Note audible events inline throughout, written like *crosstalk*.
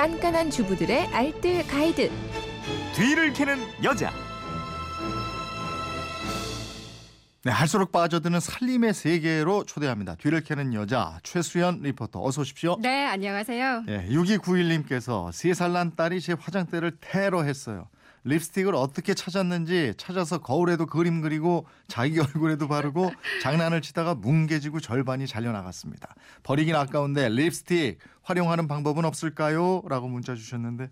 깐깐한 주부들의 알뜰 가이드. 뒤를 캐는 여자. 네, 할수록 빠져드는 살림의 세계로 초대합니다. 뒤를 캐는 여자 최수연 리포터 어서 오십시오. 네, 안녕하세요. 네, 6291님께서 3살 난 딸이 제 화장대를 테러했어요. 립스틱을 어떻게 찾았는지 찾아서 거울에도 그림 그리고 자기 *laughs* 얼굴에도 바르고 장난을 치다가 뭉개지고 절반이 잘려나갔습니다. 버리긴 아까운데 립스틱 활용하는 방법은 없을까요? 라고 문자 주셨는데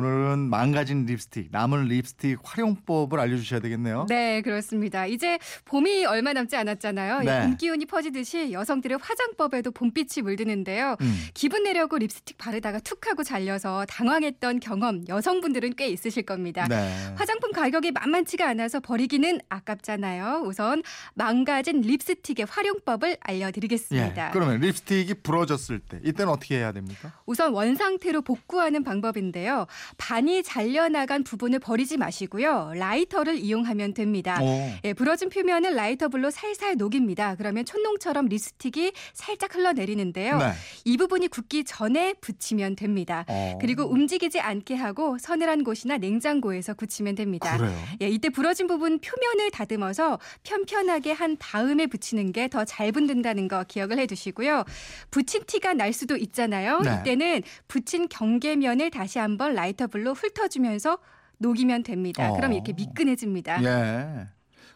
오늘은 망가진 립스틱, 남은 립스틱 활용법을 알려주셔야 되겠네요. 네, 그렇습니다. 이제 봄이 얼마 남지 않았잖아요. 네. 봄 기운이 퍼지듯이 여성들의 화장법에도 봄빛이 물드는데요. 음. 기분 내려고 립스틱 바르다가 툭 하고 잘려서 당황했던 경험 여성분들은 꽤 있으실 겁니다. 네. 화장품 가격이 만만치가 않아서 버리기는 아깝잖아요. 우선 망가진 립스틱의 활용법을 알려드리겠습니다. 예, 그러면 립스틱이 부러졌을 때 이때는 어떻게 해야 됩니까? 우선 원상태로 복구하는 방법인데요. 반이 잘려나간 부분을 버리지 마시고요. 라이터를 이용하면 됩니다. 오. 예, 부러진 표면을 라이터불로 살살 녹입니다. 그러면 촛농처럼 립스틱이 살짝 흘러내리는데요. 네. 이 부분이 굳기 전에 붙이면 됩니다. 어. 그리고 움직이지 않게 하고 서늘한 곳이나 냉장고에서 굳히면 됩니다. 그래요. 예, 이때 부러진 부분 표면을 다듬어서 편편하게 한 다음에 붙이는 게 더 잘 붙는다는 거 기억을 해두시고요. 붙인 티가 날 수도 있잖아요. 네. 이때는 붙인 경계면을 다시 한번 라이 터불로 훑어주면서 녹이면 됩니다. 어. 그럼 이렇게 미끈해집니다. 예.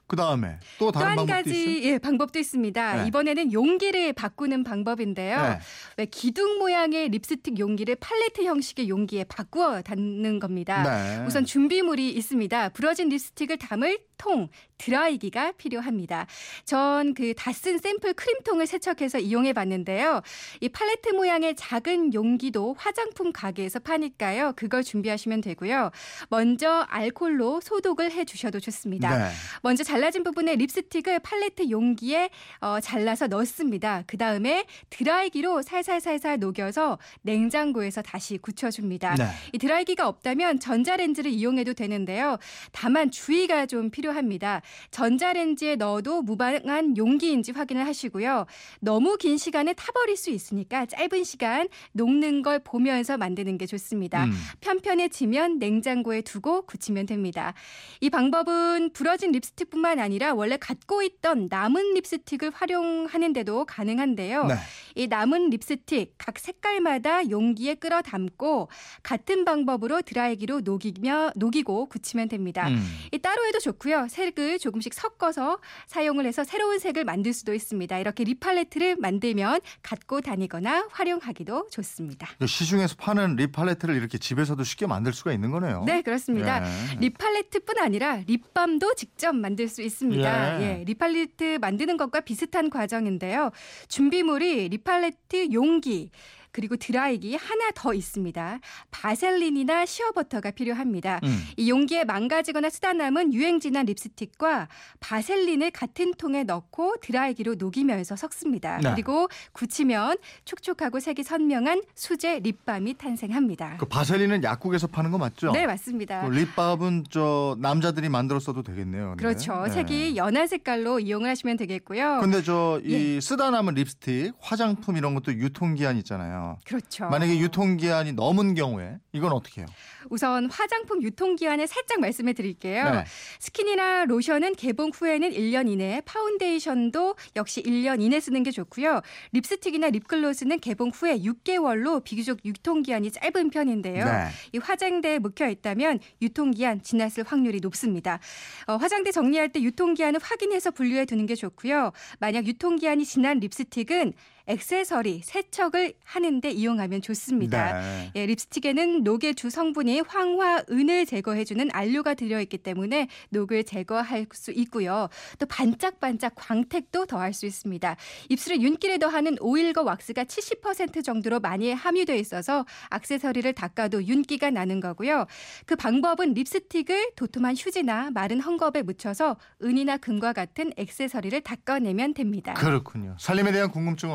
그 다음에 또또 다른 한 방법도 가지 있어요? 예, 방법도 있습니다. 네. 이번에는 용기를 바꾸는 방법인데요. 네. 왜 기둥 모양의 립스틱 용기를 팔레트 형식의 용기에 바꾸어 담는 겁니다. 네. 우선 준비물이 있습니다. 부러진 립스틱을 담을 통, 드라이기가 필요합니다. 전 그 다 쓴 샘플 크림통을 세척해서 이용해 봤는데요. 이 팔레트 모양의 작은 용기도 화장품 가게에서 파니까요. 그걸 준비하시면 되고요. 먼저 알콜로 소독을 해 주셔도 좋습니다. 네. 먼저 잘라진 부분에 립스틱을 팔레트 용기에 어, 잘라서 넣습니다. 그 다음에 드라이기로 살살살살 녹여서 냉장고에서 다시 굳혀줍니다. 네. 이 드라이기가 없다면 전자레인지를 이용해도 되는데요. 다만 주의가 좀 필요합니다. 전자레인지에 넣어도 무방한 용기인지 확인을 하시고요. 너무 긴 시간에 타버릴 수 있으니까 짧은 시간 녹는 걸 보면서 만드는 게 좋습니다. 음. 편편해지면 냉장고에 두고 굳히면 됩니다. 이 방법은 부러진 립스틱뿐만 아니라 원래 갖고 있던 남은 립스틱을 활용하는데도 가능한데요. 네. 이 남은 립스틱 각 색깔마다 용기에 끌어 담고 같은 방법으로 드라이기로 녹이며 녹이고 굳히면 됩니다. 음. 이 따로 해도 좋고요. 색을 조금씩 섞어서 사용을 해서 새로운 색을 만들 수도 있습니다. 이렇게 lip 팔레트를 만들면 갖고 다니거나 활용하기도 좋습니다. 그 시중에서 파는 lip 팔레트를 이렇게 집에서도 쉽게 만들 수가 있는 거네요. 네, 그렇습니다. 예. lip 팔레트뿐 아니라 립밤도 직접 만들 수 있습니다. 예. 예, lip 팔레트 만드는 것과 비슷한 과정인데요. 준비물이 lip 팔레트 용기 그리고 드라이기 하나 더 있습니다. 바셀린이나 시어버터가 필요합니다. 음. 이 용기에 망가지거나 쓰다 남은 유행진한 립스틱과 바셀린을 같은 통에 넣고 드라이기로 녹이면서 섞습니다. 네. 그리고 굳히면 촉촉하고 색이 선명한 수제 립밤이 탄생합니다. 그 바셀린은 약국에서 파는 거 맞죠? 네, 맞습니다. 그 립밥은 저 남자들이 만들어 써도 되겠네요. 그렇죠. 네. 색이 연한 색깔로 이용을 하시면 되겠고요. 근데 저 예. 이 쓰다 남은 립스틱, 화장품 이런 것도 유통기한 있잖아요. 그렇죠. 만약에 유통기한이 넘은 경우에 이건 어떻게 해요? 우선 화장품 유통기한을 살짝 말씀해 드릴게요. 네. 스킨이나 로션은 개봉 후에는 1년 이내, 파운데이션도 역시 1년 이내 쓰는 게 좋고요. 립스틱이나 립글로스는 개봉 후에 6개월로 비교적 유통기한이 짧은 편인데요. 네. 이 화장대에 묵혀 있다면 유통기한 지났을 확률이 높습니다. 어, 화장대 정리할 때 유통기한을 확인해서 분류해 두는 게 좋고요. 만약 유통기한이 지난 립스틱은 액세서리, 세척을 하는데 이용하면 좋습니다. 네. 예, 립스틱에는 녹의 주 성분이 황화 은을 제거해주는 안료가 들어있기 때문에 녹을 제거할 수 있고요. 또 반짝반짝 광택도 더할 수 있습니다. 입술에 윤기를 더하는 오일과 왁스가 70% 정도로 많이 함유되어 있어서 액세서리를 닦아도 윤기가 나는 거고요. 그 방법은 립스틱을 도톰한 휴지나 마른 헝겊에 묻혀서 은이나 금과 같은 액세서리를 닦아내면 됩니다. 그렇군요. 살림에 대한 궁금증은